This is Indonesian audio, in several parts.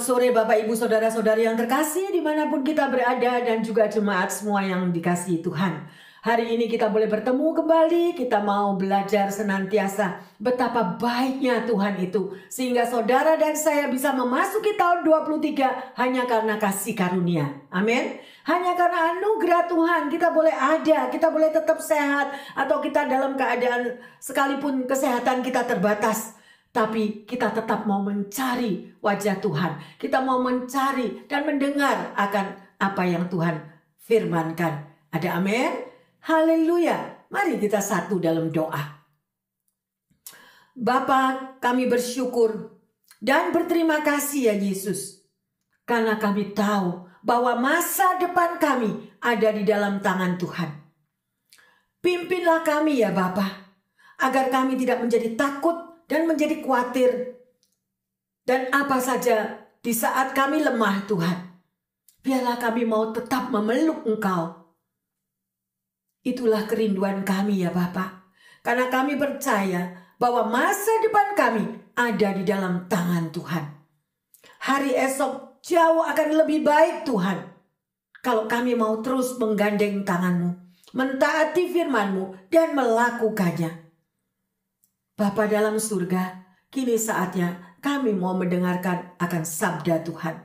Selamat sore Bapak Ibu Saudara-saudari yang terkasih di mana pun kita berada dan juga jemaat semua yang dikasih Tuhan. Hari ini kita boleh bertemu kembali, kita mau belajar senantiasa betapa baiknya Tuhan itu. Sehingga saudara dan saya bisa memasuki tahun 23 hanya karena kasih karunia. Amin. Hanya karena anugerah Tuhan kita boleh ada, kita boleh tetap sehat. Atau kita dalam keadaan sekalipun kesehatan kita terbatas. Tapi kita tetap mau mencari wajah Tuhan. Kita mau mencari dan mendengar akan apa yang Tuhan firmankan. Ada amin? Haleluya. Mari kita satu dalam doa. Bapa, kami bersyukur dan berterima kasih ya Yesus. Karena kami tahu bahwa masa depan kami ada di dalam tangan Tuhan. Pimpinlah kami ya Bapa, agar kami tidak menjadi takut dan menjadi khawatir. Dan apa saja di saat kami lemah Tuhan. Biarlah kami mau tetap memeluk Engkau. Itulah kerinduan kami ya Bapak. Karena kami percaya bahwa masa depan kami ada di dalam tangan Tuhan. Hari esok jauh akan lebih baik Tuhan. Kalau kami mau terus menggandeng tanganmu, mentaati firmanmu, dan melakukannya. Bapa dalam surga, kini saatnya kami mau mendengarkan akan sabda Tuhan.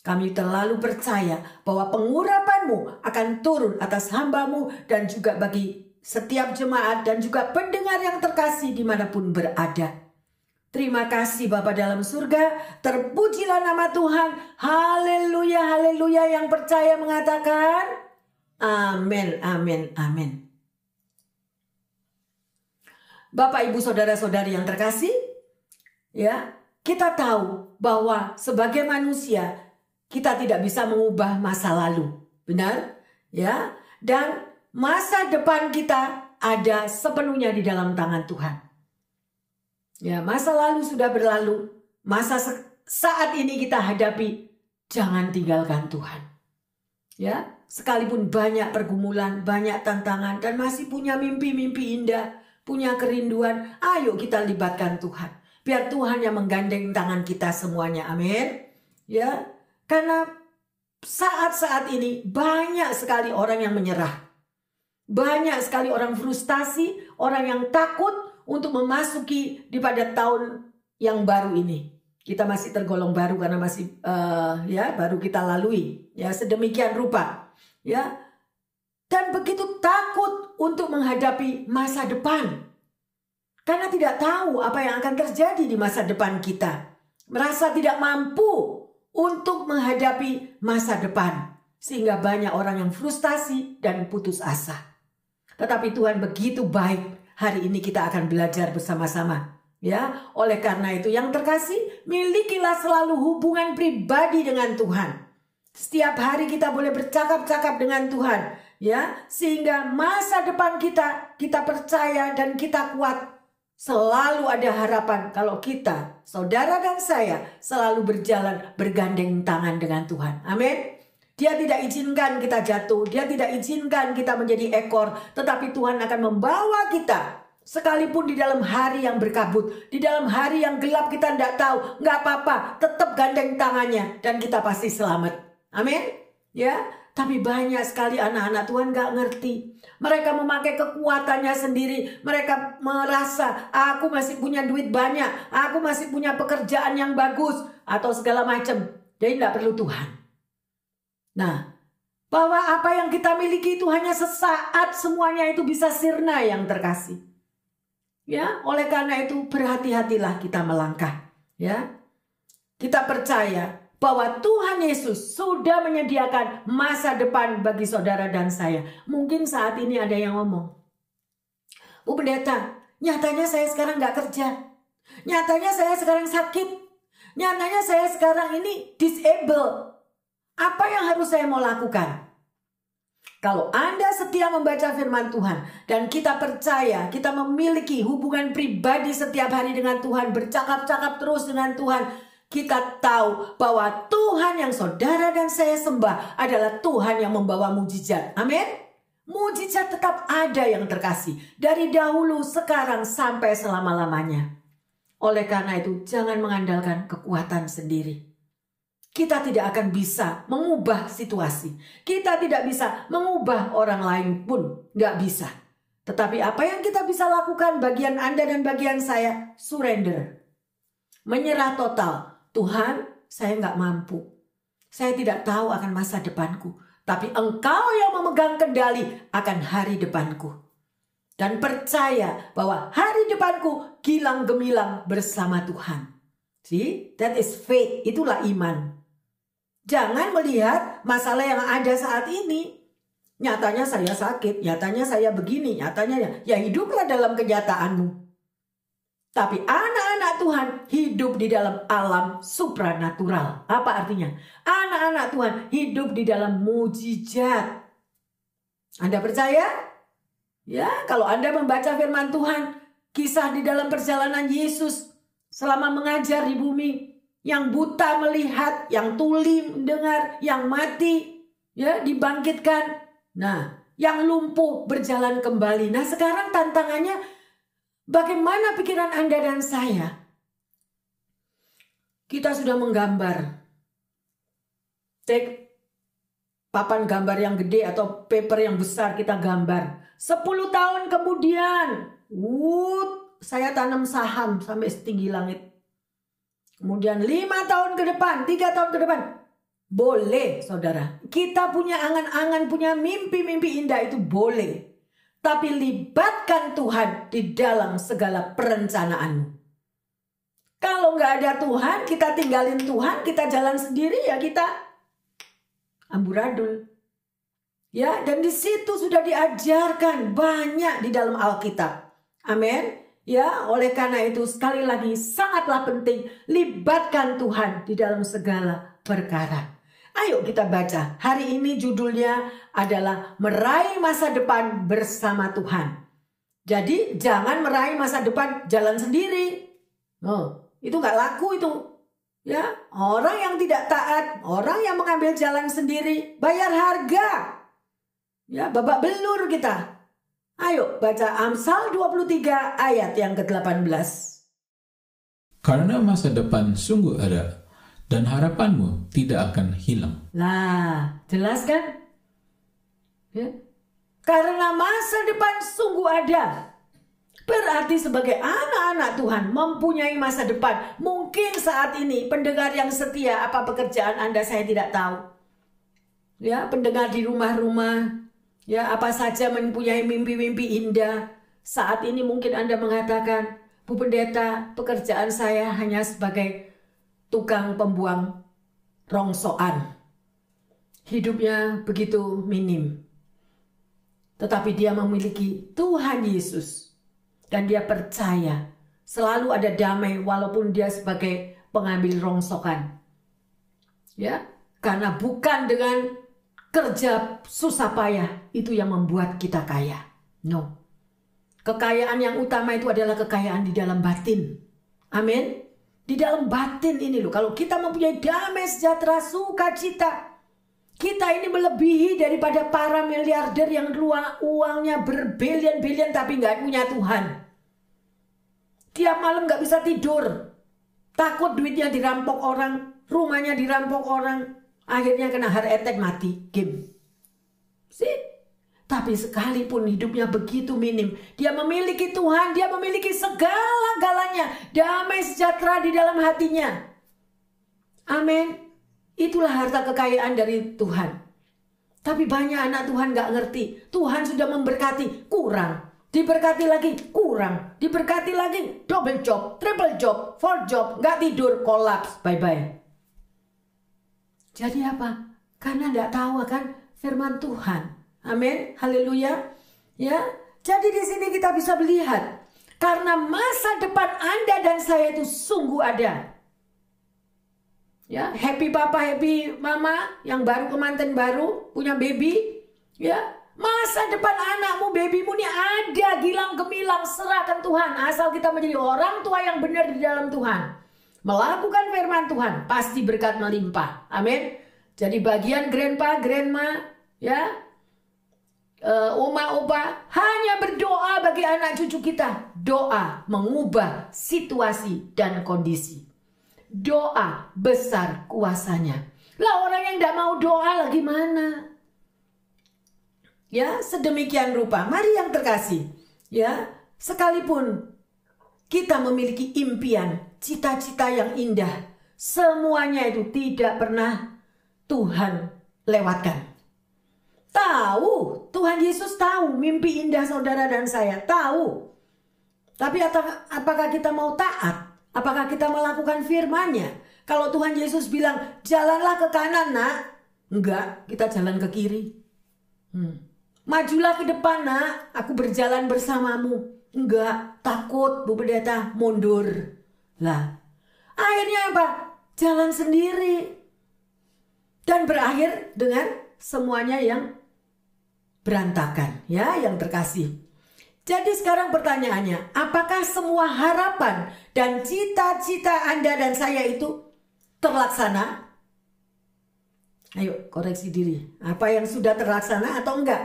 Kami terlalu percaya bahwa pengurapanmu akan turun atas hambamu dan juga bagi setiap jemaat dan juga pendengar yang terkasih di mana pun berada. Terima kasih Bapa dalam surga, terpujilah nama Tuhan. Haleluya, haleluya yang percaya mengatakan, Amin, amin, amin. Bapak Ibu saudara-saudari yang terkasih, ya, kita tahu bahwa sebagai manusia kita tidak bisa mengubah masa lalu. Benar? Ya. Dan masa depan kita ada sepenuhnya di dalam tangan Tuhan. Ya, masa lalu sudah berlalu. Masa saat ini kita hadapi, jangan tinggalkan Tuhan. Ya, sekalipun banyak pergumulan, banyak tantangan dan masih punya mimpi-mimpi indah, punya kerinduan, ayo kita libatkan Tuhan. Biar Tuhan yang menggandeng tangan kita semuanya. Amin. Ya. Karena saat-saat ini banyak sekali orang yang menyerah. Banyak sekali orang frustasi, orang yang takut untuk memasuki di pada tahun yang baru ini. Kita masih tergolong baru karena masih uh, ya baru kita lalui ya sedemikian rupa ya dan begitu untuk menghadapi masa depan. Karena tidak tahu apa yang akan terjadi di masa depan kita. Merasa tidak mampu untuk menghadapi masa depan. Sehingga banyak orang yang frustasi dan putus asa. Tetapi Tuhan begitu baik. Hari ini kita akan belajar bersama-sama. Ya, oleh karena itu yang terkasih, milikilah selalu hubungan pribadi dengan Tuhan. Setiap hari kita boleh bercakap-cakap dengan Tuhan ya sehingga masa depan kita kita percaya dan kita kuat selalu ada harapan kalau kita saudara dan saya selalu berjalan bergandeng tangan dengan Tuhan amin dia tidak izinkan kita jatuh dia tidak izinkan kita menjadi ekor tetapi Tuhan akan membawa kita Sekalipun di dalam hari yang berkabut, di dalam hari yang gelap kita tidak tahu, nggak apa-apa, tetap gandeng tangannya dan kita pasti selamat. Amin. Ya, tapi banyak sekali anak-anak Tuhan gak ngerti. Mereka memakai kekuatannya sendiri. Mereka merasa aku masih punya duit banyak. Aku masih punya pekerjaan yang bagus. Atau segala macam. Jadi tidak perlu Tuhan. Nah, bahwa apa yang kita miliki itu hanya sesaat semuanya itu bisa sirna yang terkasih. Ya, oleh karena itu berhati-hatilah kita melangkah. Ya, kita percaya bahwa Tuhan Yesus sudah menyediakan masa depan bagi saudara dan saya. Mungkin saat ini ada yang ngomong, Bu Pendeta, nyatanya saya sekarang nggak kerja. Nyatanya saya sekarang sakit. Nyatanya saya sekarang ini disable. Apa yang harus saya mau lakukan? Kalau Anda setia membaca firman Tuhan dan kita percaya, kita memiliki hubungan pribadi setiap hari dengan Tuhan, bercakap-cakap terus dengan Tuhan, kita tahu bahwa Tuhan yang saudara dan saya sembah adalah Tuhan yang membawa mujizat. Amin. Mujizat tetap ada yang terkasih dari dahulu, sekarang sampai selama-lamanya. Oleh karena itu, jangan mengandalkan kekuatan sendiri. Kita tidak akan bisa mengubah situasi. Kita tidak bisa mengubah orang lain pun. Nggak bisa. Tetapi apa yang kita bisa lakukan bagian Anda dan bagian saya? Surrender. Menyerah total. Tuhan, saya nggak mampu. Saya tidak tahu akan masa depanku. Tapi engkau yang memegang kendali akan hari depanku dan percaya bahwa hari depanku gilang gemilang bersama Tuhan. See, that is faith, itulah iman. Jangan melihat masalah yang ada saat ini. Nyatanya saya sakit, nyatanya saya begini, nyatanya ya, ya hiduplah dalam kenyataanmu. Tapi anak-anak Tuhan hidup di dalam alam supranatural. Apa artinya? Anak-anak Tuhan hidup di dalam mujizat. Anda percaya? Ya, kalau Anda membaca firman Tuhan, kisah di dalam perjalanan Yesus selama mengajar di bumi, yang buta melihat, yang tuli mendengar, yang mati ya dibangkitkan. Nah, yang lumpuh berjalan kembali. Nah, sekarang tantangannya bagaimana pikiran Anda dan saya? Kita sudah menggambar. Take papan gambar yang gede atau paper yang besar kita gambar. 10 tahun kemudian, wut, saya tanam saham sampai setinggi langit. Kemudian lima tahun ke depan, tiga tahun ke depan, boleh saudara. Kita punya angan-angan, punya mimpi-mimpi indah itu boleh. Tapi libatkan Tuhan di dalam segala perencanaanmu. Kalau nggak ada Tuhan, kita tinggalin Tuhan, kita jalan sendiri ya kita amburadul. Ya, dan di situ sudah diajarkan banyak di dalam Alkitab. Amin. Ya, oleh karena itu sekali lagi sangatlah penting libatkan Tuhan di dalam segala perkara. Ayo kita baca. Hari ini judulnya adalah meraih masa depan bersama Tuhan. Jadi jangan meraih masa depan jalan sendiri. Oh, itu nggak laku itu. Ya, orang yang tidak taat, orang yang mengambil jalan sendiri, bayar harga. Ya, babak belur kita. Ayo baca Amsal 23 ayat yang ke-18. Karena masa depan sungguh ada dan harapanmu tidak akan hilang. Nah, jelas kan? Ya. Karena masa depan sungguh ada. Berarti sebagai anak-anak Tuhan mempunyai masa depan. Mungkin saat ini pendengar yang setia apa pekerjaan Anda saya tidak tahu. Ya, pendengar di rumah-rumah, Ya, apa saja mempunyai mimpi-mimpi indah. Saat ini mungkin Anda mengatakan, Bu Pendeta, pekerjaan saya hanya sebagai tukang pembuang rongsoan. Hidupnya begitu minim. Tetapi dia memiliki Tuhan Yesus. Dan dia percaya selalu ada damai walaupun dia sebagai pengambil rongsokan. Ya, karena bukan dengan kerja susah payah itu yang membuat kita kaya. No. Kekayaan yang utama itu adalah kekayaan di dalam batin. Amin. Di dalam batin ini loh. Kalau kita mempunyai damai sejahtera, sukacita. Kita ini melebihi daripada para miliarder yang ruang uangnya berbilion-bilion tapi nggak punya Tuhan. Tiap malam nggak bisa tidur. Takut duitnya dirampok orang, rumahnya dirampok orang, Akhirnya kena heart attack mati. Game. sih. Tapi sekalipun hidupnya begitu minim, dia memiliki Tuhan, dia memiliki segala-galanya, damai sejahtera di dalam hatinya. Amin. Itulah harta kekayaan dari Tuhan. Tapi banyak anak Tuhan gak ngerti. Tuhan sudah memberkati, kurang. Diberkati lagi, kurang. Diberkati lagi, double job, triple job, four job, gak tidur, kolaps, bye-bye. Jadi apa? Karena tidak tahu kan firman Tuhan. Amin. Haleluya. Ya. Jadi di sini kita bisa melihat karena masa depan Anda dan saya itu sungguh ada. Ya, happy papa, happy mama yang baru kemanten baru punya baby, ya. Masa depan anakmu, babymu ini ada gilang gemilang serahkan Tuhan asal kita menjadi orang tua yang benar di dalam Tuhan melakukan firman Tuhan, pasti berkat melimpah. Amin. Jadi bagian grandpa, grandma, ya, uh, oma, opa, hanya berdoa bagi anak cucu kita. doa mengubah situasi dan kondisi. Doa besar kuasanya. Lah orang yang tidak mau doa lagi mana? Ya, sedemikian rupa. Mari yang terkasih, ya, sekalipun kita memiliki impian, cita-cita yang indah, semuanya itu tidak pernah Tuhan lewatkan. Tahu, Tuhan Yesus tahu mimpi indah saudara dan saya, tahu. Tapi apakah kita mau taat? Apakah kita melakukan firman-Nya? Kalau Tuhan Yesus bilang, jalanlah ke kanan nak. Enggak, kita jalan ke kiri. Hmm. Majulah ke depan nak, aku berjalan bersamamu. Enggak, takut Bu Pendeta, mundur. Lah, akhirnya apa? Jalan sendiri. Dan berakhir dengan semuanya yang berantakan ya yang terkasih. Jadi sekarang pertanyaannya, apakah semua harapan dan cita-cita Anda dan saya itu terlaksana? Ayo koreksi diri, apa yang sudah terlaksana atau enggak?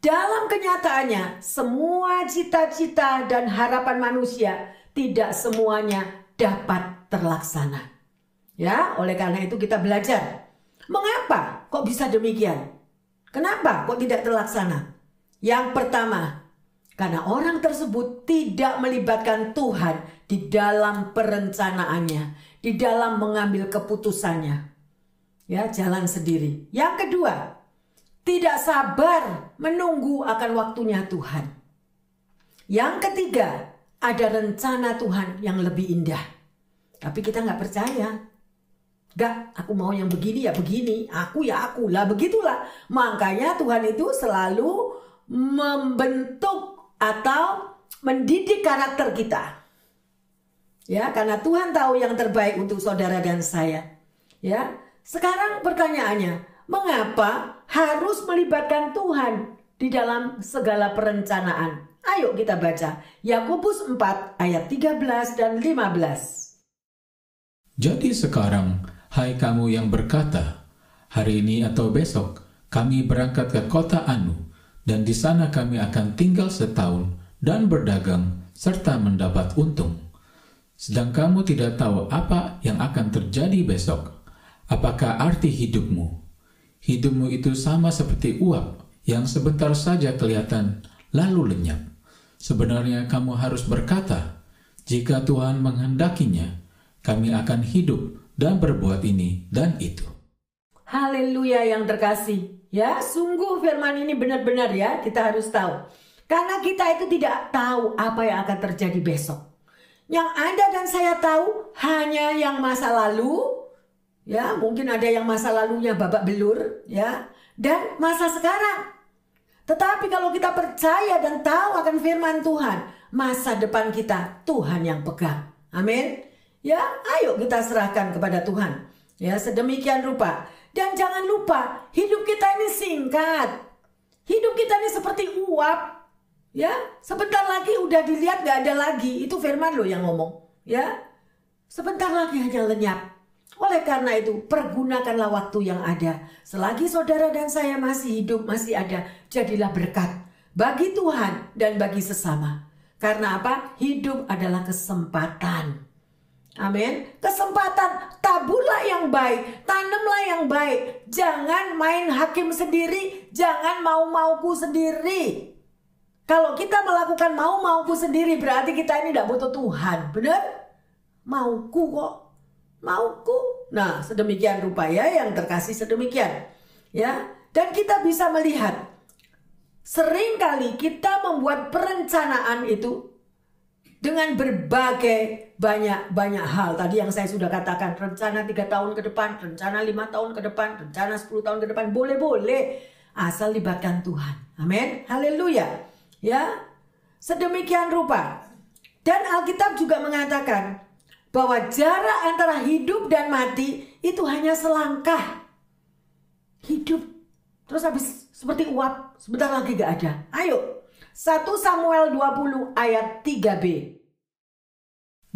Dalam kenyataannya, semua cita-cita dan harapan manusia tidak semuanya dapat terlaksana. Ya, oleh karena itu kita belajar. Mengapa kok bisa demikian? Kenapa kok tidak terlaksana? Yang pertama, karena orang tersebut tidak melibatkan Tuhan di dalam perencanaannya, di dalam mengambil keputusannya. Ya, jalan sendiri. Yang kedua, tidak sabar menunggu akan waktunya Tuhan. Yang ketiga, ada rencana Tuhan yang lebih indah. Tapi kita nggak percaya. Gak, aku mau yang begini ya begini, aku ya aku lah begitulah. Makanya Tuhan itu selalu membentuk atau mendidik karakter kita. Ya, karena Tuhan tahu yang terbaik untuk saudara dan saya. Ya, sekarang pertanyaannya, mengapa harus melibatkan Tuhan di dalam segala perencanaan? Ayo kita baca Yakobus 4 ayat 13 dan 15. Jadi sekarang Hai kamu yang berkata, hari ini atau besok kami berangkat ke kota Anu, dan di sana kami akan tinggal setahun dan berdagang serta mendapat untung. Sedang kamu tidak tahu apa yang akan terjadi besok. Apakah arti hidupmu? Hidupmu itu sama seperti uap yang sebentar saja kelihatan lalu lenyap. Sebenarnya kamu harus berkata, jika Tuhan menghendakinya, kami akan hidup dan berbuat ini dan itu. Haleluya yang terkasih. Ya, sungguh firman ini benar-benar ya, kita harus tahu. Karena kita itu tidak tahu apa yang akan terjadi besok. Yang Anda dan saya tahu hanya yang masa lalu, ya, mungkin ada yang masa lalunya babak belur, ya, dan masa sekarang. Tetapi kalau kita percaya dan tahu akan firman Tuhan, masa depan kita Tuhan yang pegang. Amin. Ya, ayo kita serahkan kepada Tuhan. Ya, sedemikian rupa. Dan jangan lupa, hidup kita ini singkat. Hidup kita ini seperti uap. Ya, sebentar lagi udah dilihat gak ada lagi. Itu firman loh yang ngomong. Ya, sebentar lagi hanya lenyap. Oleh karena itu, pergunakanlah waktu yang ada. Selagi saudara dan saya masih hidup, masih ada, jadilah berkat bagi Tuhan dan bagi sesama. Karena apa? Hidup adalah kesempatan. Amin. Kesempatan tabulah yang baik, tanamlah yang baik. Jangan main hakim sendiri, jangan mau-mauku sendiri. Kalau kita melakukan mau-mauku sendiri berarti kita ini tidak butuh Tuhan, benar? Mauku kok, mauku. Nah, sedemikian rupa ya yang terkasih sedemikian. Ya, dan kita bisa melihat sering kali kita membuat perencanaan itu dengan berbagai banyak-banyak hal. Tadi yang saya sudah katakan, rencana tiga tahun ke depan, rencana lima tahun ke depan, rencana 10 tahun ke depan, boleh-boleh. Asal libatkan Tuhan. Amin. Haleluya. Ya. Sedemikian rupa. Dan Alkitab juga mengatakan bahwa jarak antara hidup dan mati itu hanya selangkah. Hidup. Terus habis seperti uap, sebentar lagi gak ada. Ayo, 1 Samuel 20 ayat 3b.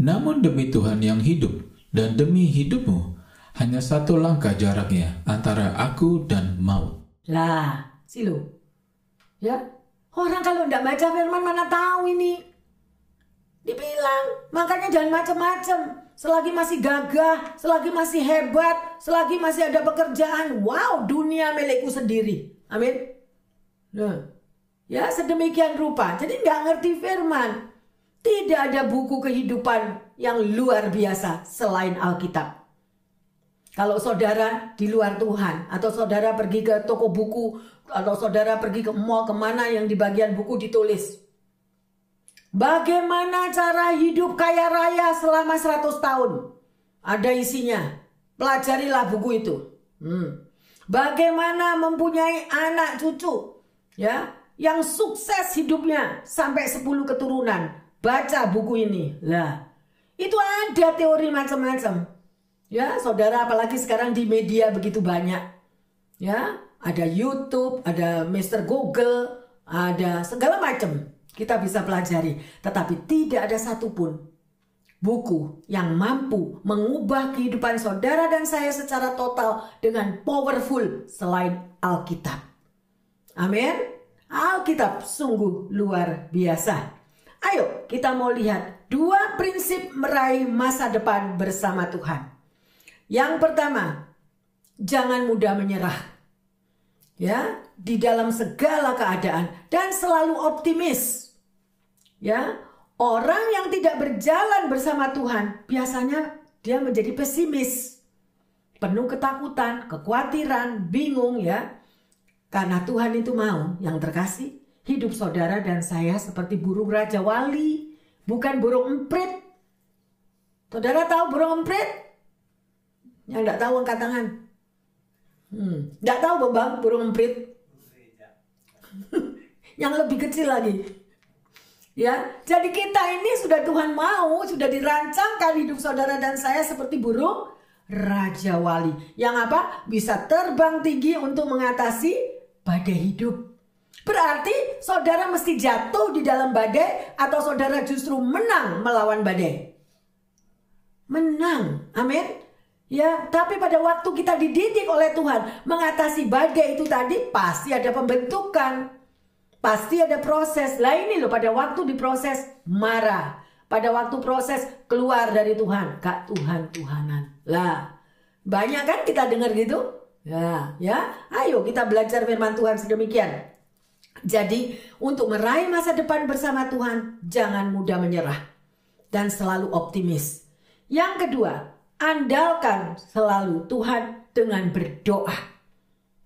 Namun demi Tuhan yang hidup dan demi hidupmu, hanya satu langkah jaraknya antara aku dan maut. Lah, silo. Ya, orang kalau tidak baca firman mana tahu ini. Dibilang, makanya jangan macam-macam. Selagi masih gagah, selagi masih hebat, selagi masih ada pekerjaan, wow, dunia milikku sendiri. Amin. Nah, ya sedemikian rupa. Jadi nggak ngerti firman. Tidak ada buku kehidupan yang luar biasa selain Alkitab. Kalau saudara di luar Tuhan atau saudara pergi ke toko buku atau saudara pergi ke mall ke mana yang di bagian buku ditulis Bagaimana cara hidup kaya raya selama 100 tahun? Ada isinya. Pelajarilah buku itu. Hmm. Bagaimana mempunyai anak cucu? Ya, yang sukses hidupnya sampai 10 keturunan. Baca buku ini. Lah, itu ada teori macam-macam. Ya, saudara apalagi sekarang di media begitu banyak. Ya, ada YouTube, ada Mr. Google, ada segala macam kita bisa pelajari, tetapi tidak ada satupun buku yang mampu mengubah kehidupan saudara dan saya secara total dengan powerful selain Alkitab. Amin. Alkitab sungguh luar biasa. Ayo kita mau lihat dua prinsip meraih masa depan bersama Tuhan. Yang pertama, jangan mudah menyerah. Ya, di dalam segala keadaan dan selalu optimis. Ya, orang yang tidak berjalan bersama Tuhan biasanya dia menjadi pesimis, penuh ketakutan, kekhawatiran, bingung ya. Karena Tuhan itu mau yang terkasih hidup saudara dan saya seperti burung raja wali, bukan burung emprit. Saudara tahu burung emprit? Yang tidak tahu angkat tangan. Hmm, tahu bang burung emprit. yang lebih kecil lagi. Ya, jadi kita ini sudah Tuhan mau, sudah dirancangkan hidup saudara dan saya seperti burung raja wali yang apa? Bisa terbang tinggi untuk mengatasi badai hidup. Berarti saudara mesti jatuh di dalam badai atau saudara justru menang melawan badai. Menang. Amin. Ya, tapi pada waktu kita dididik oleh Tuhan mengatasi badai itu tadi pasti ada pembentukan. Pasti ada proses. Lah ini loh pada waktu diproses marah. Pada waktu proses keluar dari Tuhan. Kak Tuhan Tuhanan. Lah banyak kan kita dengar gitu? Ya, ya. Ayo kita belajar firman Tuhan sedemikian. Jadi untuk meraih masa depan bersama Tuhan jangan mudah menyerah dan selalu optimis. Yang kedua, andalkan selalu Tuhan dengan berdoa.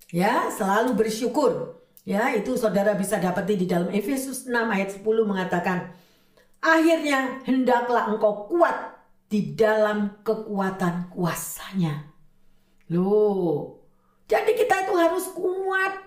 Ya, selalu bersyukur. Ya, itu saudara bisa dapati di dalam Efesus 6 ayat 10 mengatakan, Akhirnya hendaklah engkau kuat di dalam kekuatan kuasanya. Loh, jadi kita itu harus kuat.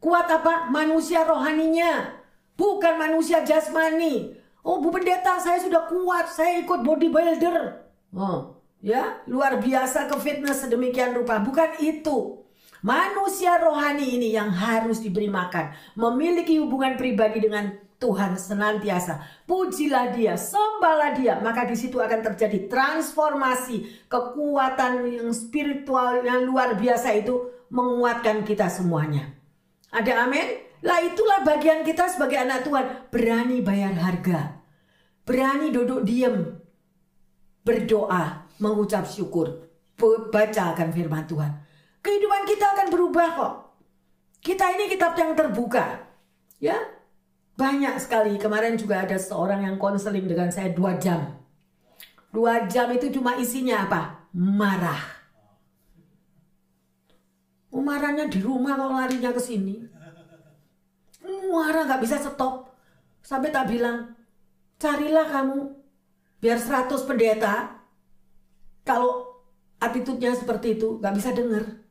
Kuat apa? Manusia rohaninya. Bukan manusia jasmani. Oh Bu Pendeta saya sudah kuat, saya ikut bodybuilder. Oh, ya luar biasa ke fitness sedemikian rupa. Bukan itu. Manusia rohani ini yang harus diberi makan. Memiliki hubungan pribadi dengan Tuhan senantiasa. Pujilah dia, sembahlah dia. Maka di situ akan terjadi transformasi. Kekuatan yang spiritual yang luar biasa itu menguatkan kita semuanya. Ada amin? Lah itulah bagian kita sebagai anak Tuhan. Berani bayar harga. Berani duduk diam. Berdoa, mengucap syukur. Baca akan firman Tuhan. Kehidupan kita akan berubah kok. Kita ini kitab yang terbuka. Ya, banyak sekali. Kemarin juga ada seorang yang konseling dengan saya dua jam. Dua jam itu cuma isinya apa? Marah. Marahnya di rumah kalau larinya ke sini. Marah gak bisa stop. Sampai tak bilang, carilah kamu biar 100 pendeta. Kalau attitude-nya seperti itu gak bisa dengar.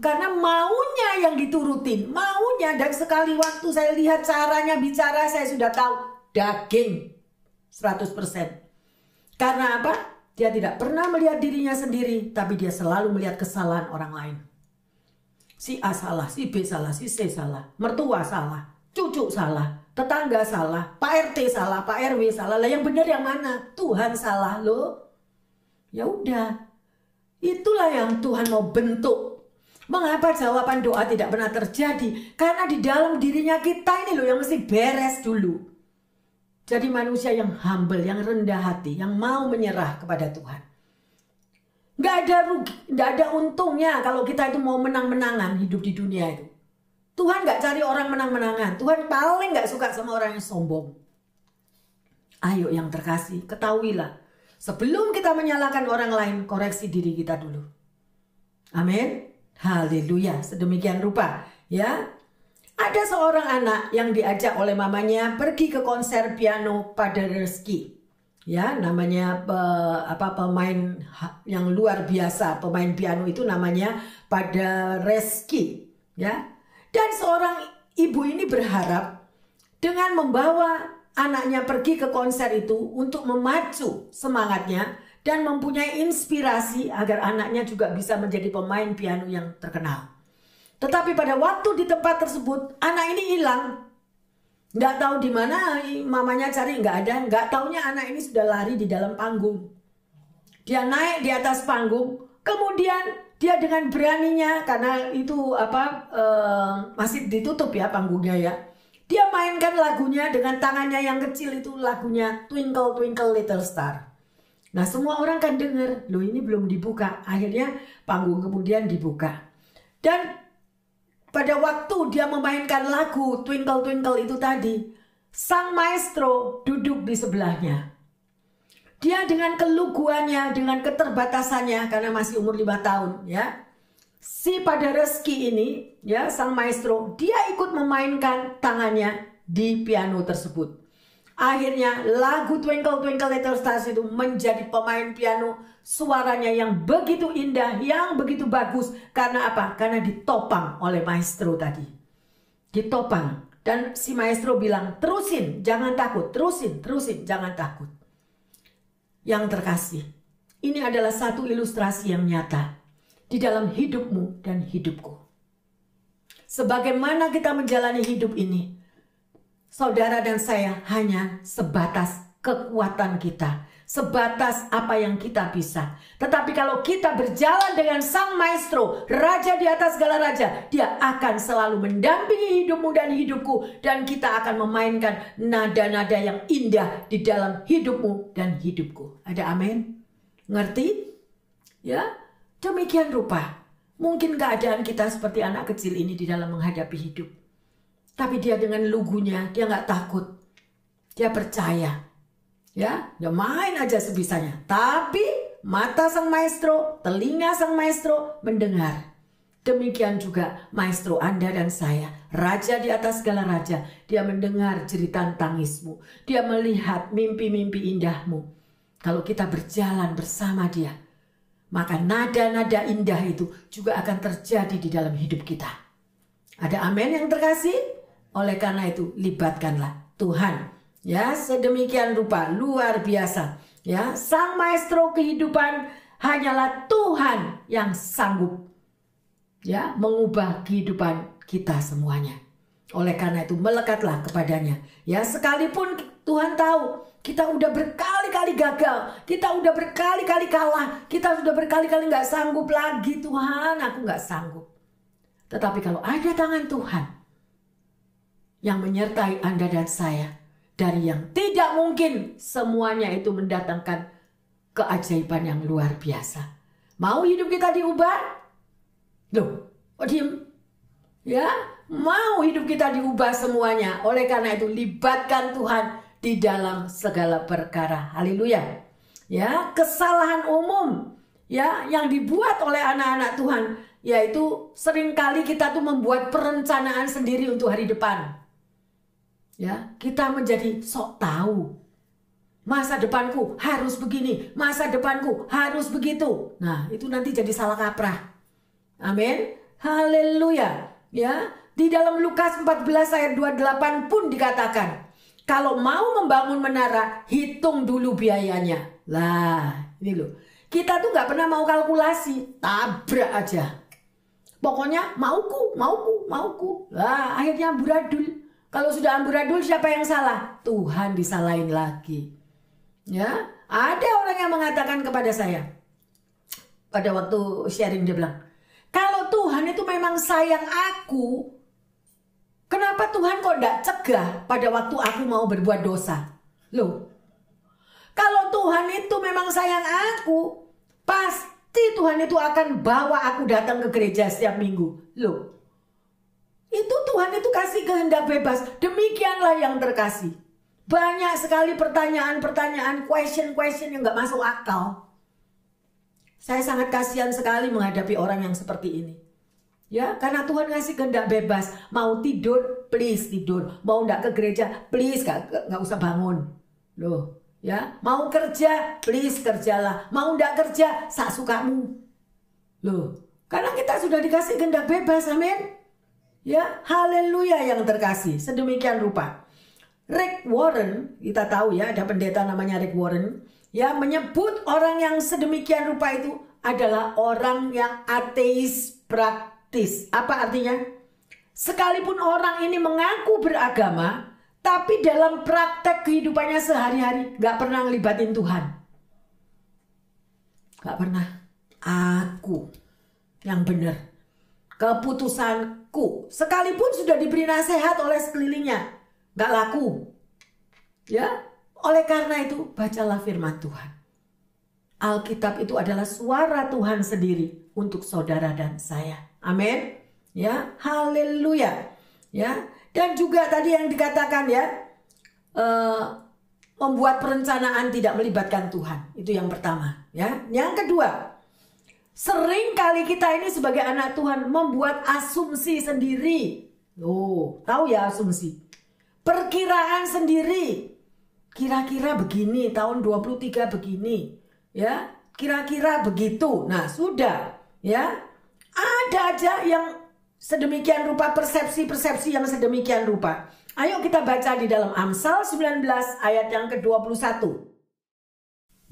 Karena maunya yang diturutin, maunya dan sekali waktu saya lihat caranya bicara saya sudah tahu daging 100%. Karena apa? Dia tidak pernah melihat dirinya sendiri, tapi dia selalu melihat kesalahan orang lain. Si A salah, si B salah, si C salah, mertua salah, cucu salah, tetangga salah, Pak RT salah, Pak RW salah. Lah yang benar yang mana? Tuhan salah loh. Ya udah. Itulah yang Tuhan mau bentuk Mengapa jawaban doa tidak pernah terjadi? Karena di dalam dirinya kita ini loh yang mesti beres dulu. Jadi manusia yang humble, yang rendah hati, yang mau menyerah kepada Tuhan. Gak ada rugi, gak ada untungnya kalau kita itu mau menang-menangan hidup di dunia itu. Tuhan gak cari orang menang-menangan. Tuhan paling gak suka sama orang yang sombong. Ayo yang terkasih, ketahuilah. Sebelum kita menyalahkan orang lain, koreksi diri kita dulu. Amin. Haleluya. Sedemikian rupa, ya. Ada seorang anak yang diajak oleh mamanya pergi ke konser piano pada Reski. Ya, namanya pe, apa pemain yang luar biasa, pemain piano itu namanya pada Reski, ya. Dan seorang ibu ini berharap dengan membawa anaknya pergi ke konser itu untuk memacu semangatnya dan mempunyai inspirasi agar anaknya juga bisa menjadi pemain piano yang terkenal. Tetapi pada waktu di tempat tersebut anak ini hilang. Nggak tahu di mana mamanya cari nggak ada. Nggak taunya anak ini sudah lari di dalam panggung. Dia naik di atas panggung. Kemudian dia dengan beraninya karena itu apa uh, masih ditutup ya panggungnya ya. Dia mainkan lagunya dengan tangannya yang kecil itu lagunya Twinkle Twinkle Little Star. Nah semua orang kan dengar, loh ini belum dibuka. Akhirnya panggung kemudian dibuka. Dan pada waktu dia memainkan lagu Twinkle Twinkle itu tadi, sang maestro duduk di sebelahnya. Dia dengan keluguannya, dengan keterbatasannya karena masih umur lima tahun, ya. Si pada Reski ini, ya, sang maestro, dia ikut memainkan tangannya di piano tersebut. Akhirnya lagu Twinkle Twinkle Little Stars itu menjadi pemain piano suaranya yang begitu indah, yang begitu bagus. Karena apa? Karena ditopang oleh maestro tadi. Ditopang. Dan si maestro bilang, terusin, jangan takut, terusin, terusin, jangan takut. Yang terkasih, ini adalah satu ilustrasi yang nyata di dalam hidupmu dan hidupku. Sebagaimana kita menjalani hidup ini, saudara dan saya hanya sebatas kekuatan kita, sebatas apa yang kita bisa. Tetapi kalau kita berjalan dengan Sang Maestro, Raja di atas segala raja, dia akan selalu mendampingi hidupmu dan hidupku dan kita akan memainkan nada-nada yang indah di dalam hidupmu dan hidupku. Ada amin? Ngerti? Ya, demikian rupa. Mungkin keadaan kita seperti anak kecil ini di dalam menghadapi hidup. Tapi dia dengan lugunya, dia nggak takut. Dia percaya. Ya, dia main aja sebisanya. Tapi mata sang maestro, telinga sang maestro mendengar. Demikian juga maestro Anda dan saya, raja di atas segala raja. Dia mendengar jeritan tangismu. Dia melihat mimpi-mimpi indahmu. Kalau kita berjalan bersama dia, maka nada-nada indah itu juga akan terjadi di dalam hidup kita. Ada amin yang terkasih? Oleh karena itu, libatkanlah Tuhan. Ya, sedemikian rupa luar biasa. Ya, sang maestro kehidupan hanyalah Tuhan yang sanggup ya mengubah kehidupan kita semuanya. Oleh karena itu melekatlah kepadanya. Ya, sekalipun Tuhan tahu kita udah berkali-kali gagal, kita udah berkali-kali kalah, kita sudah berkali-kali nggak sanggup lagi Tuhan, aku nggak sanggup. Tetapi kalau ada tangan Tuhan, yang menyertai Anda dan saya dari yang tidak mungkin semuanya itu mendatangkan keajaiban yang luar biasa. Mau hidup kita diubah? Loh, kok diem? Ya, mau hidup kita diubah semuanya. Oleh karena itu libatkan Tuhan di dalam segala perkara. Haleluya. Ya, kesalahan umum ya yang dibuat oleh anak-anak Tuhan yaitu sering kali kita tuh membuat perencanaan sendiri untuk hari depan ya kita menjadi sok tahu. Masa depanku harus begini masa depanku harus begitu. Nah itu nanti jadi salah kaprah. Amin. Haleluya. Ya di dalam Lukas 14 ayat 28 pun dikatakan kalau mau membangun menara hitung dulu biayanya. Lah ini loh. Kita tuh nggak pernah mau kalkulasi tabrak aja. Pokoknya mauku mauku mauku. Lah akhirnya buradul kalau sudah amburadul siapa yang salah? Tuhan disalahin lagi. Ya, ada orang yang mengatakan kepada saya pada waktu sharing dia bilang, kalau Tuhan itu memang sayang aku, kenapa Tuhan kok tidak cegah pada waktu aku mau berbuat dosa? Loh, kalau Tuhan itu memang sayang aku, pasti Tuhan itu akan bawa aku datang ke gereja setiap minggu. Loh, itu Tuhan itu kasih kehendak bebas. Demikianlah yang terkasih. Banyak sekali pertanyaan-pertanyaan, question-question yang gak masuk akal. Saya sangat kasihan sekali menghadapi orang yang seperti ini. Ya, karena Tuhan ngasih kehendak bebas. Mau tidur, please tidur. Mau ndak ke gereja, please gak, gak, usah bangun. Loh, ya. Mau kerja, please kerjalah. Mau ndak kerja, sak sukamu. Loh, karena kita sudah dikasih kehendak bebas, amin. Ya, haleluya yang terkasih. Sedemikian rupa. Rick Warren, kita tahu ya, ada pendeta namanya Rick Warren ya menyebut orang yang sedemikian rupa itu adalah orang yang ateis praktis. Apa artinya? Sekalipun orang ini mengaku beragama, tapi dalam praktek kehidupannya sehari-hari gak pernah ngelibatin Tuhan. Gak pernah. Aku yang benar. Keputusanku. Sekalipun sudah diberi nasihat oleh sekelilingnya. Gak laku. Ya, oleh karena itu, bacalah firman Tuhan. Alkitab itu adalah suara Tuhan sendiri untuk saudara dan saya. Amin. Ya, haleluya. Ya, dan juga tadi yang dikatakan ya, uh, membuat perencanaan tidak melibatkan Tuhan. Itu yang pertama, ya. Yang kedua, sering kali kita ini sebagai anak Tuhan membuat asumsi sendiri. Oh, tahu ya asumsi. Perkiraan sendiri. Kira-kira begini tahun 23 begini ya? Kira-kira begitu. Nah sudah ya? Ada aja yang sedemikian rupa persepsi-persepsi yang sedemikian rupa. Ayo kita baca di dalam Amsal 19 ayat yang ke-21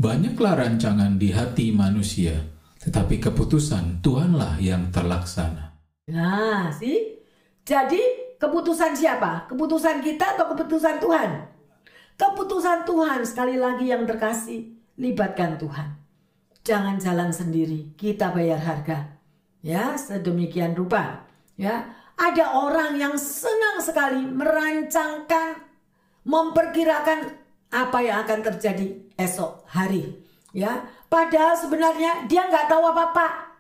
Banyaklah rancangan di hati manusia tetapi keputusan Tuhanlah yang terlaksana Nah sih jadi keputusan siapa? Keputusan kita atau keputusan Tuhan? Keputusan Tuhan sekali lagi yang terkasih, libatkan Tuhan. Jangan jalan sendiri, kita bayar harga. Ya, sedemikian rupa. Ya, ada orang yang senang sekali merancangkan, memperkirakan apa yang akan terjadi esok hari. Ya, padahal sebenarnya dia nggak tahu apa-apa.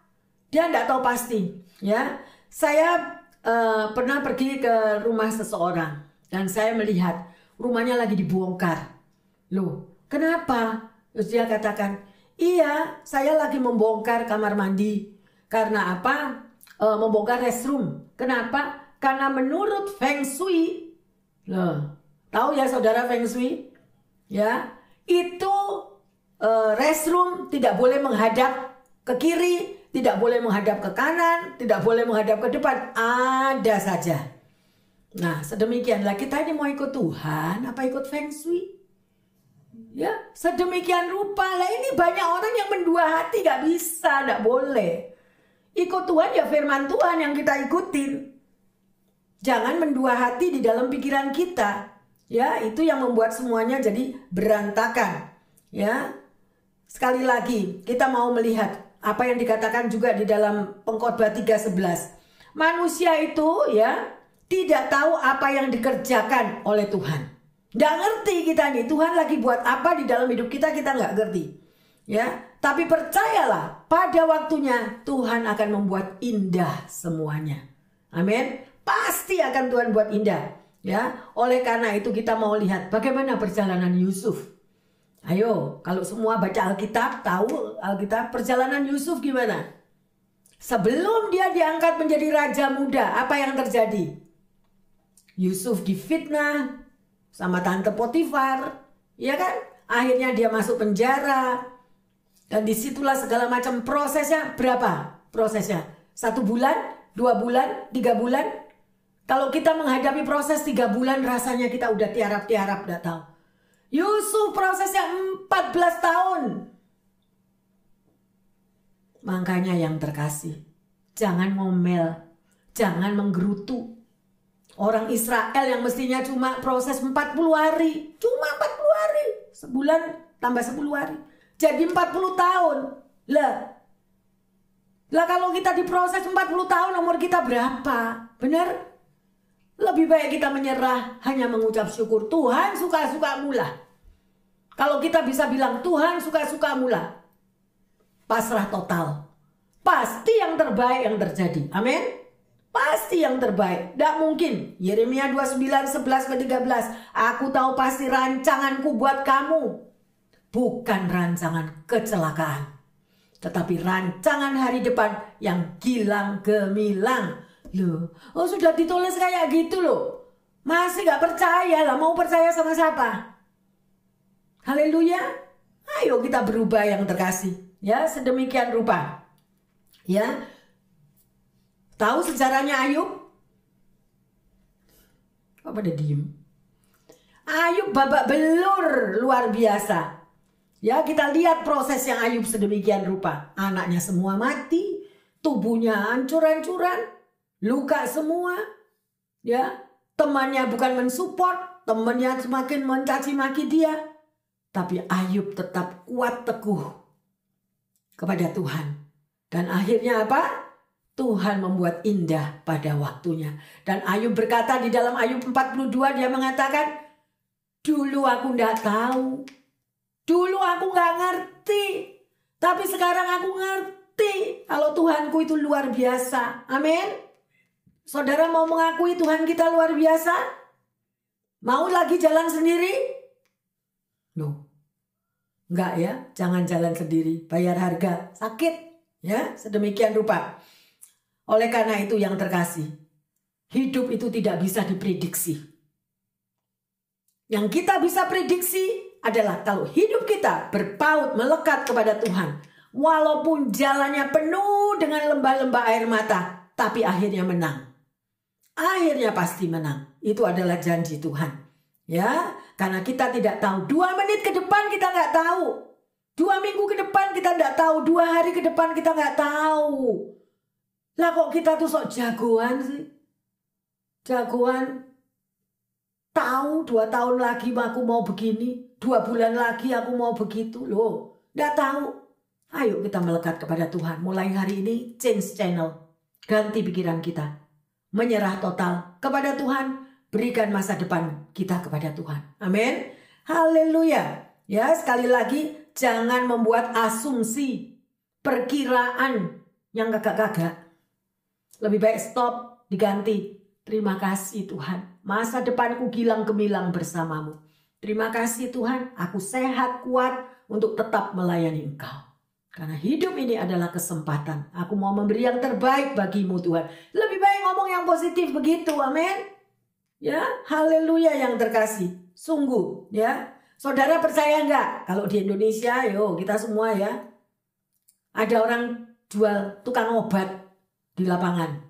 Dia nggak tahu pasti. Ya, saya uh, pernah pergi ke rumah seseorang dan saya melihat rumahnya lagi dibongkar. Loh, kenapa? Terus dia katakan, iya saya lagi membongkar kamar mandi. Karena apa? E, membongkar restroom. Kenapa? Karena menurut Feng Shui, loh, tahu ya saudara Feng Shui? Ya, itu e, restroom tidak boleh menghadap ke kiri, tidak boleh menghadap ke kanan, tidak boleh menghadap ke depan. Ada saja. Nah, sedemikianlah kita ini mau ikut Tuhan apa ikut Feng Shui? Ya, sedemikian rupa lah ini banyak orang yang mendua hati gak bisa, gak boleh. Ikut Tuhan ya firman Tuhan yang kita ikutin. Jangan mendua hati di dalam pikiran kita. Ya, itu yang membuat semuanya jadi berantakan. Ya. Sekali lagi, kita mau melihat apa yang dikatakan juga di dalam Pengkhotbah 3:11. Manusia itu ya tidak tahu apa yang dikerjakan oleh Tuhan. Nggak ngerti kita nih, Tuhan lagi buat apa di dalam hidup kita, kita nggak ngerti. Ya, tapi percayalah, pada waktunya Tuhan akan membuat indah semuanya. Amin. Pasti akan Tuhan buat indah. Ya, oleh karena itu kita mau lihat bagaimana perjalanan Yusuf. Ayo, kalau semua baca Alkitab, tahu Alkitab perjalanan Yusuf gimana? Sebelum dia diangkat menjadi raja muda, apa yang terjadi? Yusuf difitnah sama tante Potifar, ya kan? Akhirnya dia masuk penjara. Dan di situlah segala macam prosesnya berapa? Prosesnya satu bulan, dua bulan, tiga bulan. Kalau kita menghadapi proses tiga bulan rasanya kita udah tiarap-tiarap udah tahu. Yusuf prosesnya 14 tahun. Makanya yang terkasih, jangan ngomel, jangan menggerutu, Orang Israel yang mestinya cuma proses 40 hari. Cuma 40 hari. Sebulan tambah 10 hari. Jadi 40 tahun. Lah. Lah kalau kita diproses 40 tahun umur kita berapa? Benar? Lebih baik kita menyerah hanya mengucap syukur. Tuhan suka-suka mula. Kalau kita bisa bilang Tuhan suka-suka mula. Pasrah total. Pasti yang terbaik yang terjadi. Amin. Pasti yang terbaik. Tidak mungkin. Yeremia 29, 11 13. Aku tahu pasti rancanganku buat kamu. Bukan rancangan kecelakaan. Tetapi rancangan hari depan yang gilang gemilang. Loh, oh sudah ditulis kayak gitu loh. Masih gak percaya lah, mau percaya sama siapa? Haleluya. Ayo kita berubah yang terkasih. Ya, sedemikian rupa. Ya. Tahu sejarahnya Ayub? Kok pada diem? Ayub babak belur luar biasa. Ya, kita lihat proses yang Ayub sedemikian rupa. Anaknya semua mati, tubuhnya hancur-hancuran, luka semua. Ya, temannya bukan mensupport, temannya semakin mencaci maki dia. Tapi Ayub tetap kuat teguh kepada Tuhan. Dan akhirnya apa? Tuhan membuat indah pada waktunya. Dan Ayub berkata di dalam Ayub 42 dia mengatakan, Dulu aku tidak tahu, Dulu aku nggak ngerti, tapi sekarang aku ngerti kalau Tuhanku itu luar biasa. Amin. Saudara mau mengakui Tuhan kita luar biasa? Mau lagi jalan sendiri? Loh, enggak ya, jangan jalan sendiri, bayar harga, sakit, ya, sedemikian rupa. Oleh karena itu yang terkasih, hidup itu tidak bisa diprediksi. Yang kita bisa prediksi adalah kalau hidup kita berpaut melekat kepada Tuhan. Walaupun jalannya penuh dengan lembah-lembah air mata, tapi akhirnya menang. Akhirnya pasti menang. Itu adalah janji Tuhan. Ya, karena kita tidak tahu. Dua menit ke depan kita nggak tahu. Dua minggu ke depan kita nggak tahu. Dua hari ke depan kita nggak tahu. Lah kok kita tuh sok jagoan sih? Jagoan tahu dua tahun lagi aku mau begini dua bulan lagi aku mau begitu loh. Nggak tahu. Ayo kita melekat kepada Tuhan. Mulai hari ini change channel. Ganti pikiran kita. Menyerah total kepada Tuhan. Berikan masa depan kita kepada Tuhan. Amin. Haleluya. Ya sekali lagi jangan membuat asumsi. Perkiraan yang gagak-gagak. Lebih baik stop diganti. Terima kasih Tuhan. Masa depanku gilang gemilang bersamamu. Terima kasih Tuhan, aku sehat kuat untuk tetap melayani Engkau. Karena hidup ini adalah kesempatan. Aku mau memberi yang terbaik bagimu Tuhan. Lebih baik ngomong yang positif begitu, amin. Ya, haleluya yang terkasih. Sungguh, ya. Saudara percaya enggak? Kalau di Indonesia, yo kita semua ya. Ada orang jual tukang obat di lapangan.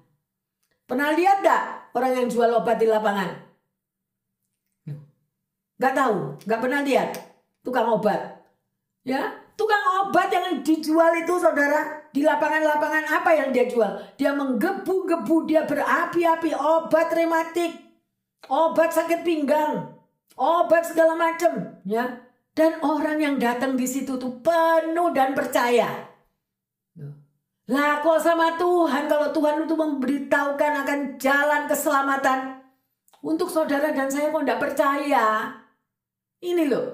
Pernah lihat enggak orang yang jual obat di lapangan? Gak tahu, gak pernah lihat tukang obat. Ya, tukang obat yang dijual itu saudara di lapangan-lapangan apa yang dia jual? Dia menggebu-gebu, dia berapi-api obat rematik, obat sakit pinggang, obat segala macam, ya. Dan orang yang datang di situ tuh penuh dan percaya. Lah kok sama Tuhan kalau Tuhan itu memberitahukan akan jalan keselamatan untuk saudara dan saya kok tidak percaya. Ini loh.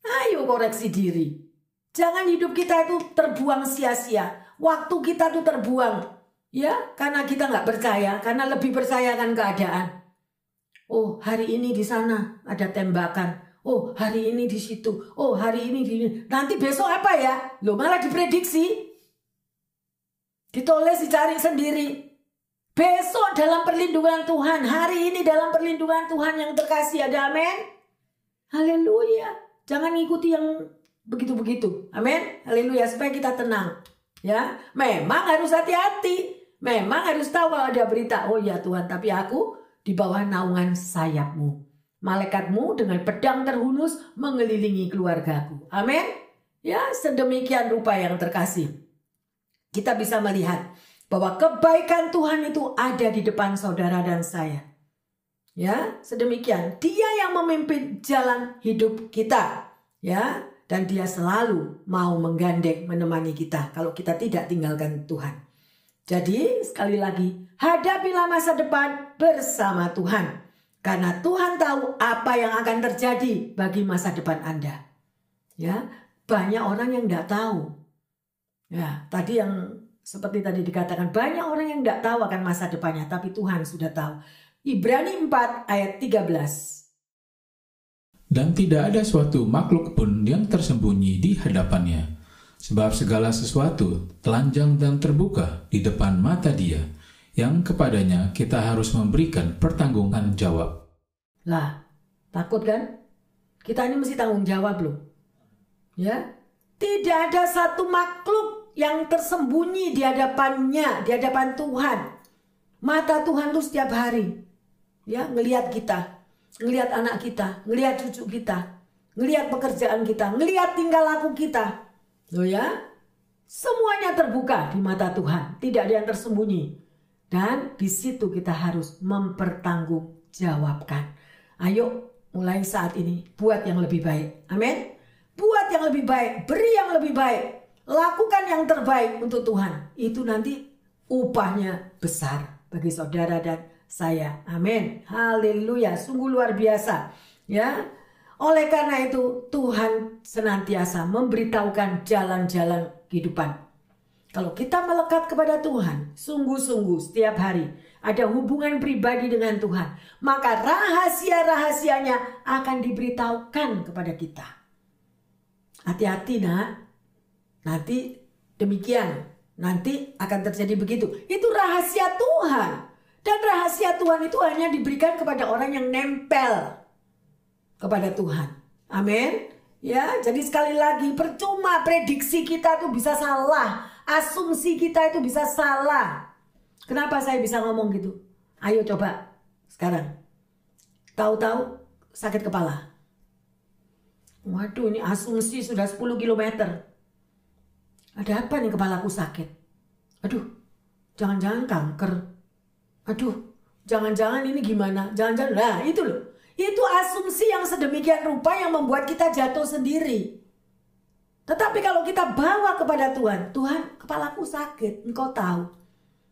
Ayo koreksi diri. Jangan hidup kita itu terbuang sia-sia. Waktu kita tuh terbuang. Ya, karena kita nggak percaya, karena lebih percaya kan keadaan. Oh, hari ini di sana ada tembakan. Oh, hari ini di situ. Oh, hari ini di Nanti besok apa ya? Lo malah diprediksi. Ditulis, dicari sendiri. Besok dalam perlindungan Tuhan. Hari ini dalam perlindungan Tuhan yang terkasih. Ada amin? Haleluya. Jangan ngikuti yang begitu-begitu. Amin. Haleluya. Supaya kita tenang. Ya, memang harus hati-hati. Memang harus tahu kalau ada berita. Oh ya Tuhan, tapi aku di bawah naungan sayapmu. Malaikatmu dengan pedang terhunus mengelilingi keluargaku. Amin. Ya, sedemikian rupa yang terkasih. Kita bisa melihat bahwa kebaikan Tuhan itu ada di depan saudara dan saya. Ya, sedemikian. Dia yang memimpin jalan hidup kita. Ya, dan dia selalu mau menggandeng menemani kita kalau kita tidak tinggalkan Tuhan. Jadi, sekali lagi, hadapilah masa depan bersama Tuhan. Karena Tuhan tahu apa yang akan terjadi bagi masa depan Anda. Ya, banyak orang yang tidak tahu. Ya, tadi yang seperti tadi dikatakan banyak orang yang tidak tahu akan masa depannya, tapi Tuhan sudah tahu. Ibrani 4 ayat 13. Dan tidak ada suatu makhluk pun yang tersembunyi di hadapannya, sebab segala sesuatu telanjang dan terbuka di depan mata dia, yang kepadanya kita harus memberikan pertanggungan jawab. Lah, takut kan? Kita ini mesti tanggung jawab loh. Ya, tidak ada satu makhluk yang tersembunyi di hadapannya, di hadapan Tuhan. Mata Tuhan tuh setiap hari, ya ngelihat kita, ngelihat anak kita, ngelihat cucu kita, ngelihat pekerjaan kita, ngelihat tingkah laku kita. Loh ya, semuanya terbuka di mata Tuhan, tidak ada yang tersembunyi. Dan di situ kita harus mempertanggungjawabkan. Ayo mulai saat ini buat yang lebih baik. Amin. Buat yang lebih baik, beri yang lebih baik. Lakukan yang terbaik untuk Tuhan. Itu nanti upahnya besar bagi saudara dan saya. Amin. Haleluya. Sungguh luar biasa. Ya. Oleh karena itu Tuhan senantiasa memberitahukan jalan-jalan kehidupan. Kalau kita melekat kepada Tuhan, sungguh-sungguh setiap hari ada hubungan pribadi dengan Tuhan, maka rahasia-rahasianya akan diberitahukan kepada kita. Hati-hati nak. Nanti demikian. Nanti akan terjadi begitu. Itu rahasia Tuhan. Dan rahasia Tuhan itu hanya diberikan kepada orang yang nempel kepada Tuhan. Amin. Ya, jadi sekali lagi percuma prediksi kita tuh bisa salah, asumsi kita itu bisa salah. Kenapa saya bisa ngomong gitu? Ayo coba sekarang. Tahu-tahu sakit kepala. Waduh ini asumsi sudah 10 km. Ada apa nih kepalaku sakit? Aduh, jangan-jangan kanker. Aduh, jangan-jangan ini gimana? Jangan-jangan, nah itu loh. Itu asumsi yang sedemikian rupa yang membuat kita jatuh sendiri. Tetapi kalau kita bawa kepada Tuhan, Tuhan kepalaku sakit, engkau tahu.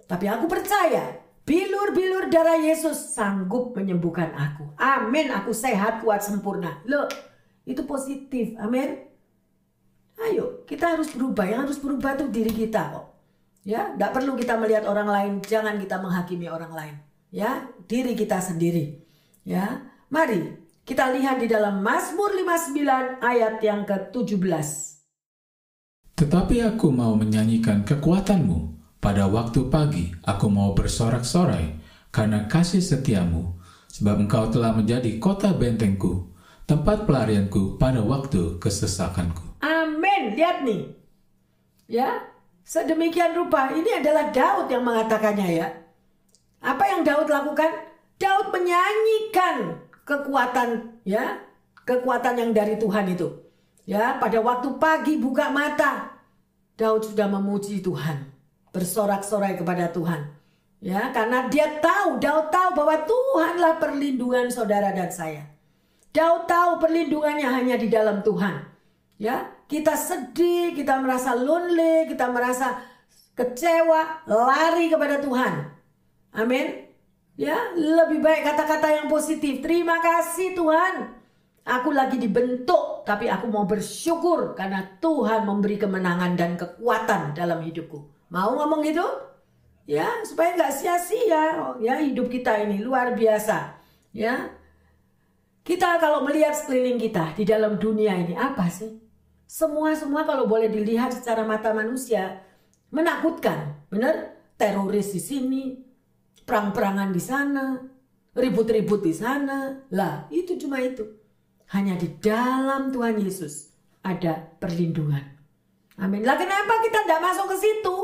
Tapi aku percaya, bilur-bilur darah Yesus sanggup menyembuhkan aku. Amin, aku sehat, kuat, sempurna. Loh, itu positif. Amin. Ayo, kita harus berubah. Yang harus berubah itu diri kita kok. Ya, tidak perlu kita melihat orang lain, jangan kita menghakimi orang lain. Ya, diri kita sendiri. Ya, mari kita lihat di dalam Mazmur 59 ayat yang ke-17. Tetapi aku mau menyanyikan kekuatanmu. Pada waktu pagi aku mau bersorak-sorai karena kasih setiamu, sebab engkau telah menjadi kota bentengku tempat pelarianku pada waktu kesesakanku. Amin. Lihat nih. Ya, sedemikian rupa ini adalah Daud yang mengatakannya ya. Apa yang Daud lakukan? Daud menyanyikan kekuatan ya, kekuatan yang dari Tuhan itu. Ya, pada waktu pagi buka mata, Daud sudah memuji Tuhan, bersorak-sorai kepada Tuhan. Ya, karena dia tahu, Daud tahu bahwa Tuhanlah perlindungan saudara dan saya. Daud tahu perlindungannya hanya di dalam Tuhan. Ya, kita sedih, kita merasa lonely, kita merasa kecewa, lari kepada Tuhan. Amin. Ya, lebih baik kata-kata yang positif. Terima kasih Tuhan. Aku lagi dibentuk, tapi aku mau bersyukur karena Tuhan memberi kemenangan dan kekuatan dalam hidupku. Mau ngomong gitu? Ya, supaya nggak sia-sia. ya, hidup kita ini luar biasa. Ya, kita kalau melihat sekeliling kita di dalam dunia ini apa sih? Semua-semua kalau boleh dilihat secara mata manusia menakutkan. Benar? Teroris di sini, perang-perangan di sana, ribut-ribut di sana. Lah, itu cuma itu. Hanya di dalam Tuhan Yesus ada perlindungan. Amin. Lah kenapa kita tidak masuk ke situ?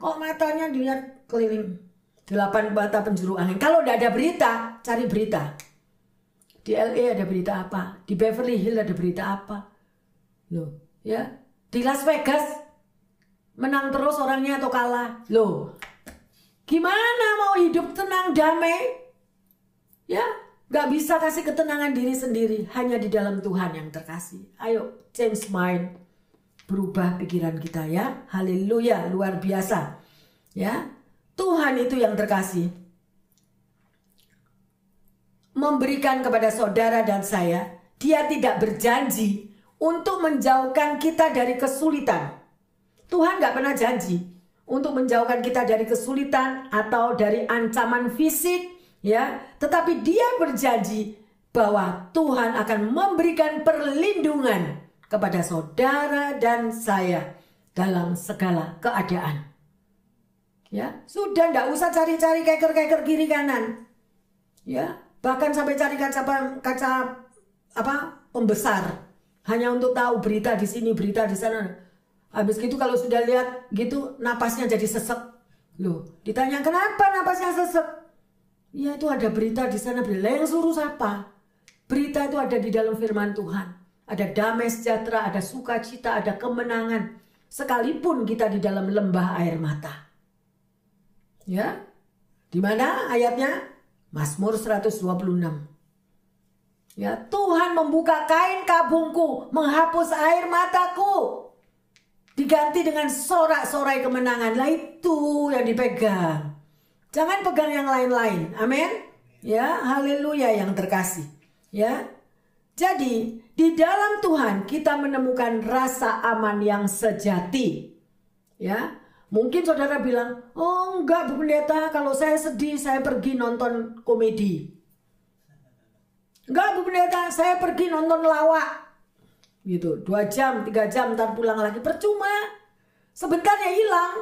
Kok matanya dilihat keliling delapan mata penjuru angin. Kalau tidak ada berita, cari berita. Di LA ada berita apa? Di Beverly Hills ada berita apa? Loh, ya. Di Las Vegas menang terus orangnya atau kalah? Loh, gimana mau hidup tenang damai? Ya, gak bisa kasih ketenangan diri sendiri hanya di dalam Tuhan yang terkasih. Ayo, change mind, berubah pikiran kita ya. Haleluya, luar biasa. Ya, Tuhan itu yang terkasih memberikan kepada saudara dan saya, dia tidak berjanji untuk menjauhkan kita dari kesulitan. Tuhan nggak pernah janji untuk menjauhkan kita dari kesulitan atau dari ancaman fisik, ya. Tetapi Dia berjanji bahwa Tuhan akan memberikan perlindungan kepada saudara dan saya dalam segala keadaan. Ya, sudah ndak usah cari-cari keker-keker kiri kanan. Ya, bahkan sampai cari kaca kaca apa pembesar hanya untuk tahu berita di sini, berita di sana. Habis gitu kalau sudah lihat gitu napasnya jadi sesek. Loh, ditanya kenapa napasnya sesek? Ya itu ada berita di sana, berita yang suruh siapa? Berita itu ada di dalam firman Tuhan. Ada damai sejahtera, ada sukacita, ada kemenangan. Sekalipun kita di dalam lembah air mata. Ya. Di mana ayatnya? Mazmur 126. Ya, Tuhan membuka kain kabungku, menghapus air mataku. Diganti dengan sorak-sorai kemenangan. Lah itu yang dipegang. Jangan pegang yang lain-lain. Amin. Ya, haleluya yang terkasih. Ya. Jadi, di dalam Tuhan kita menemukan rasa aman yang sejati. Ya. Mungkin saudara bilang, "Oh, enggak Bu Pendeta, kalau saya sedih saya pergi nonton komedi." Enggak Bu Pendeta, saya pergi nonton lawak. Gitu, dua jam, tiga jam, ntar pulang lagi. Percuma. Sebentar ya hilang.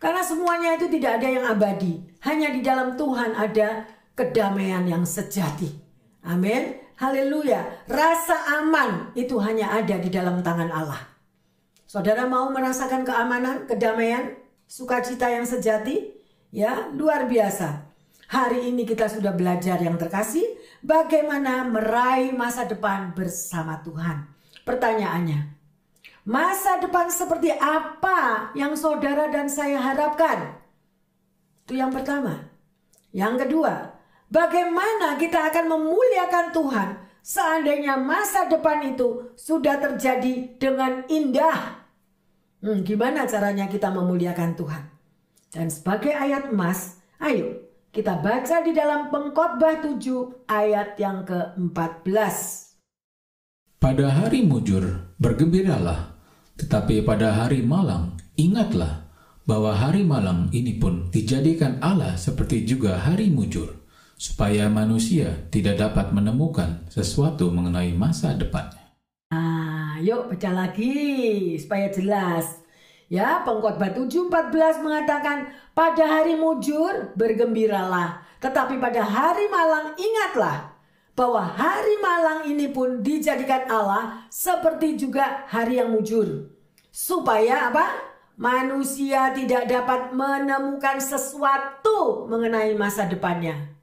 Karena semuanya itu tidak ada yang abadi. Hanya di dalam Tuhan ada kedamaian yang sejati. Amin. Haleluya. Rasa aman itu hanya ada di dalam tangan Allah. Saudara mau merasakan keamanan, kedamaian, sukacita yang sejati? Ya, luar biasa. Hari ini kita sudah belajar yang terkasih bagaimana meraih masa depan bersama Tuhan. Pertanyaannya, masa depan seperti apa yang saudara dan saya harapkan? Itu yang pertama. Yang kedua, Bagaimana kita akan memuliakan Tuhan seandainya masa depan itu sudah terjadi dengan indah? Hmm, gimana caranya kita memuliakan Tuhan? Dan sebagai ayat emas, ayo kita baca di dalam pengkhotbah 7 ayat yang ke-14. Pada hari mujur bergembiralah, tetapi pada hari malang ingatlah bahwa hari malang ini pun dijadikan Allah seperti juga hari mujur supaya manusia tidak dapat menemukan sesuatu mengenai masa depannya. Ah, yuk baca lagi supaya jelas. Ya, pengkhotbah 7:14 mengatakan, "Pada hari mujur bergembiralah, tetapi pada hari malang ingatlah bahwa hari malang ini pun dijadikan Allah seperti juga hari yang mujur." Supaya apa? Manusia tidak dapat menemukan sesuatu mengenai masa depannya.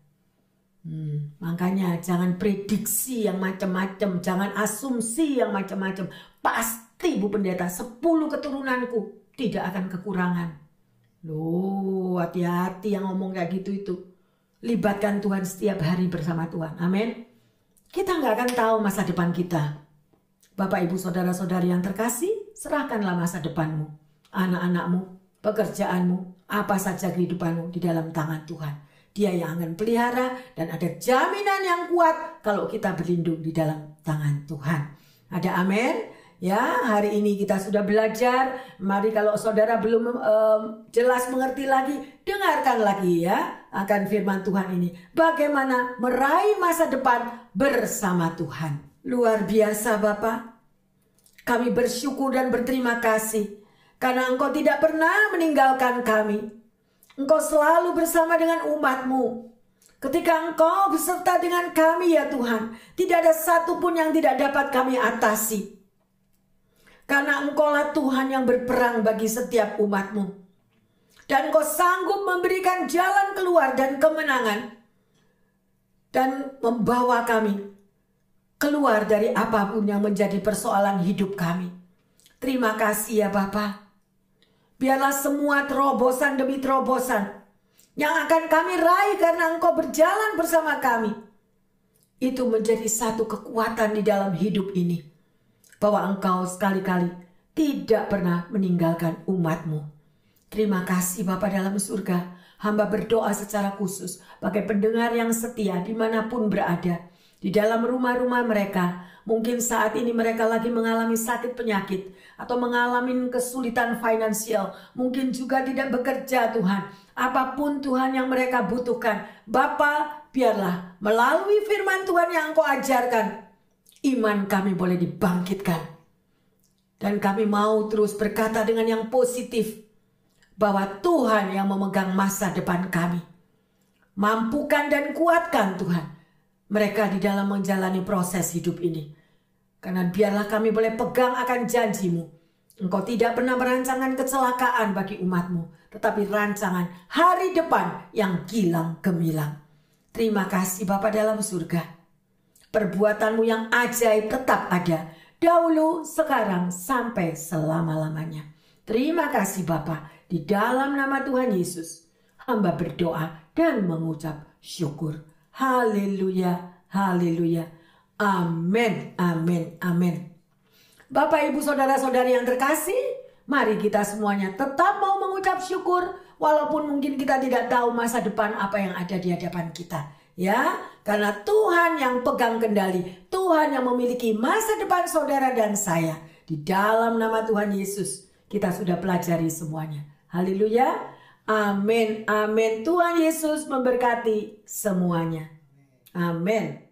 Hmm, makanya jangan prediksi yang macam-macam, jangan asumsi yang macam-macam. Pasti Bu Pendeta, sepuluh keturunanku tidak akan kekurangan. Loh, hati-hati yang ngomong kayak gitu itu. Libatkan Tuhan setiap hari bersama Tuhan. Amin. Kita nggak akan tahu masa depan kita. Bapak, Ibu, Saudara-saudari yang terkasih, serahkanlah masa depanmu, anak-anakmu, pekerjaanmu, apa saja kehidupanmu di dalam tangan Tuhan. Dia yang akan pelihara dan ada jaminan yang kuat kalau kita berlindung di dalam tangan Tuhan. Ada amin? Ya, hari ini kita sudah belajar. Mari kalau saudara belum um, jelas mengerti lagi, dengarkan lagi ya akan firman Tuhan ini. Bagaimana meraih masa depan bersama Tuhan. Luar biasa Bapak. Kami bersyukur dan berterima kasih karena Engkau tidak pernah meninggalkan kami. Engkau selalu bersama dengan umatmu. Ketika engkau beserta dengan kami ya Tuhan, tidak ada satupun yang tidak dapat kami atasi. Karena engkaulah Tuhan yang berperang bagi setiap umatmu. Dan engkau sanggup memberikan jalan keluar dan kemenangan. Dan membawa kami keluar dari apa pun yang menjadi persoalan hidup kami. Terima kasih ya Bapak. Biarlah semua terobosan demi terobosan yang akan kami raih karena engkau berjalan bersama kami. Itu menjadi satu kekuatan di dalam hidup ini. Bahwa engkau sekali-kali tidak pernah meninggalkan umatmu. Terima kasih Bapak dalam surga. Hamba berdoa secara khusus bagi pendengar yang setia di mana pun berada. Di dalam rumah-rumah mereka, mungkin saat ini mereka lagi mengalami sakit penyakit atau mengalami kesulitan finansial, mungkin juga tidak bekerja Tuhan. Apa pun Tuhan yang mereka butuhkan, Bapa, biarlah melalui firman Tuhan yang Engkau ajarkan, iman kami boleh dibangkitkan. Dan kami mau terus berkata dengan yang positif bahwa Tuhan yang memegang masa depan kami. Mampukan dan kuatkan Tuhan mereka di dalam menjalani proses hidup ini. Karena biarlah kami boleh pegang akan janjimu. Engkau tidak pernah merancangkan kecelakaan bagi umatmu. Tetapi rancangan hari depan yang gilang gemilang. Terima kasih Bapa dalam surga. Perbuatanmu yang ajaib tetap ada. Dahulu, sekarang, sampai selama-lamanya. Terima kasih Bapa. Di dalam nama Tuhan Yesus, hamba berdoa dan mengucap syukur. Haleluya, haleluya. Amin, amin, amin. Bapak, ibu, saudara-saudari yang terkasih, mari kita semuanya tetap mau mengucap syukur, walaupun mungkin kita tidak tahu masa depan apa yang ada di hadapan kita. Ya, karena Tuhan yang pegang kendali, Tuhan yang memiliki masa depan saudara dan saya. Di dalam nama Tuhan Yesus, kita sudah pelajari semuanya. Haleluya. Amin. Amin. Tuhan Yesus memberkati semuanya. Amin.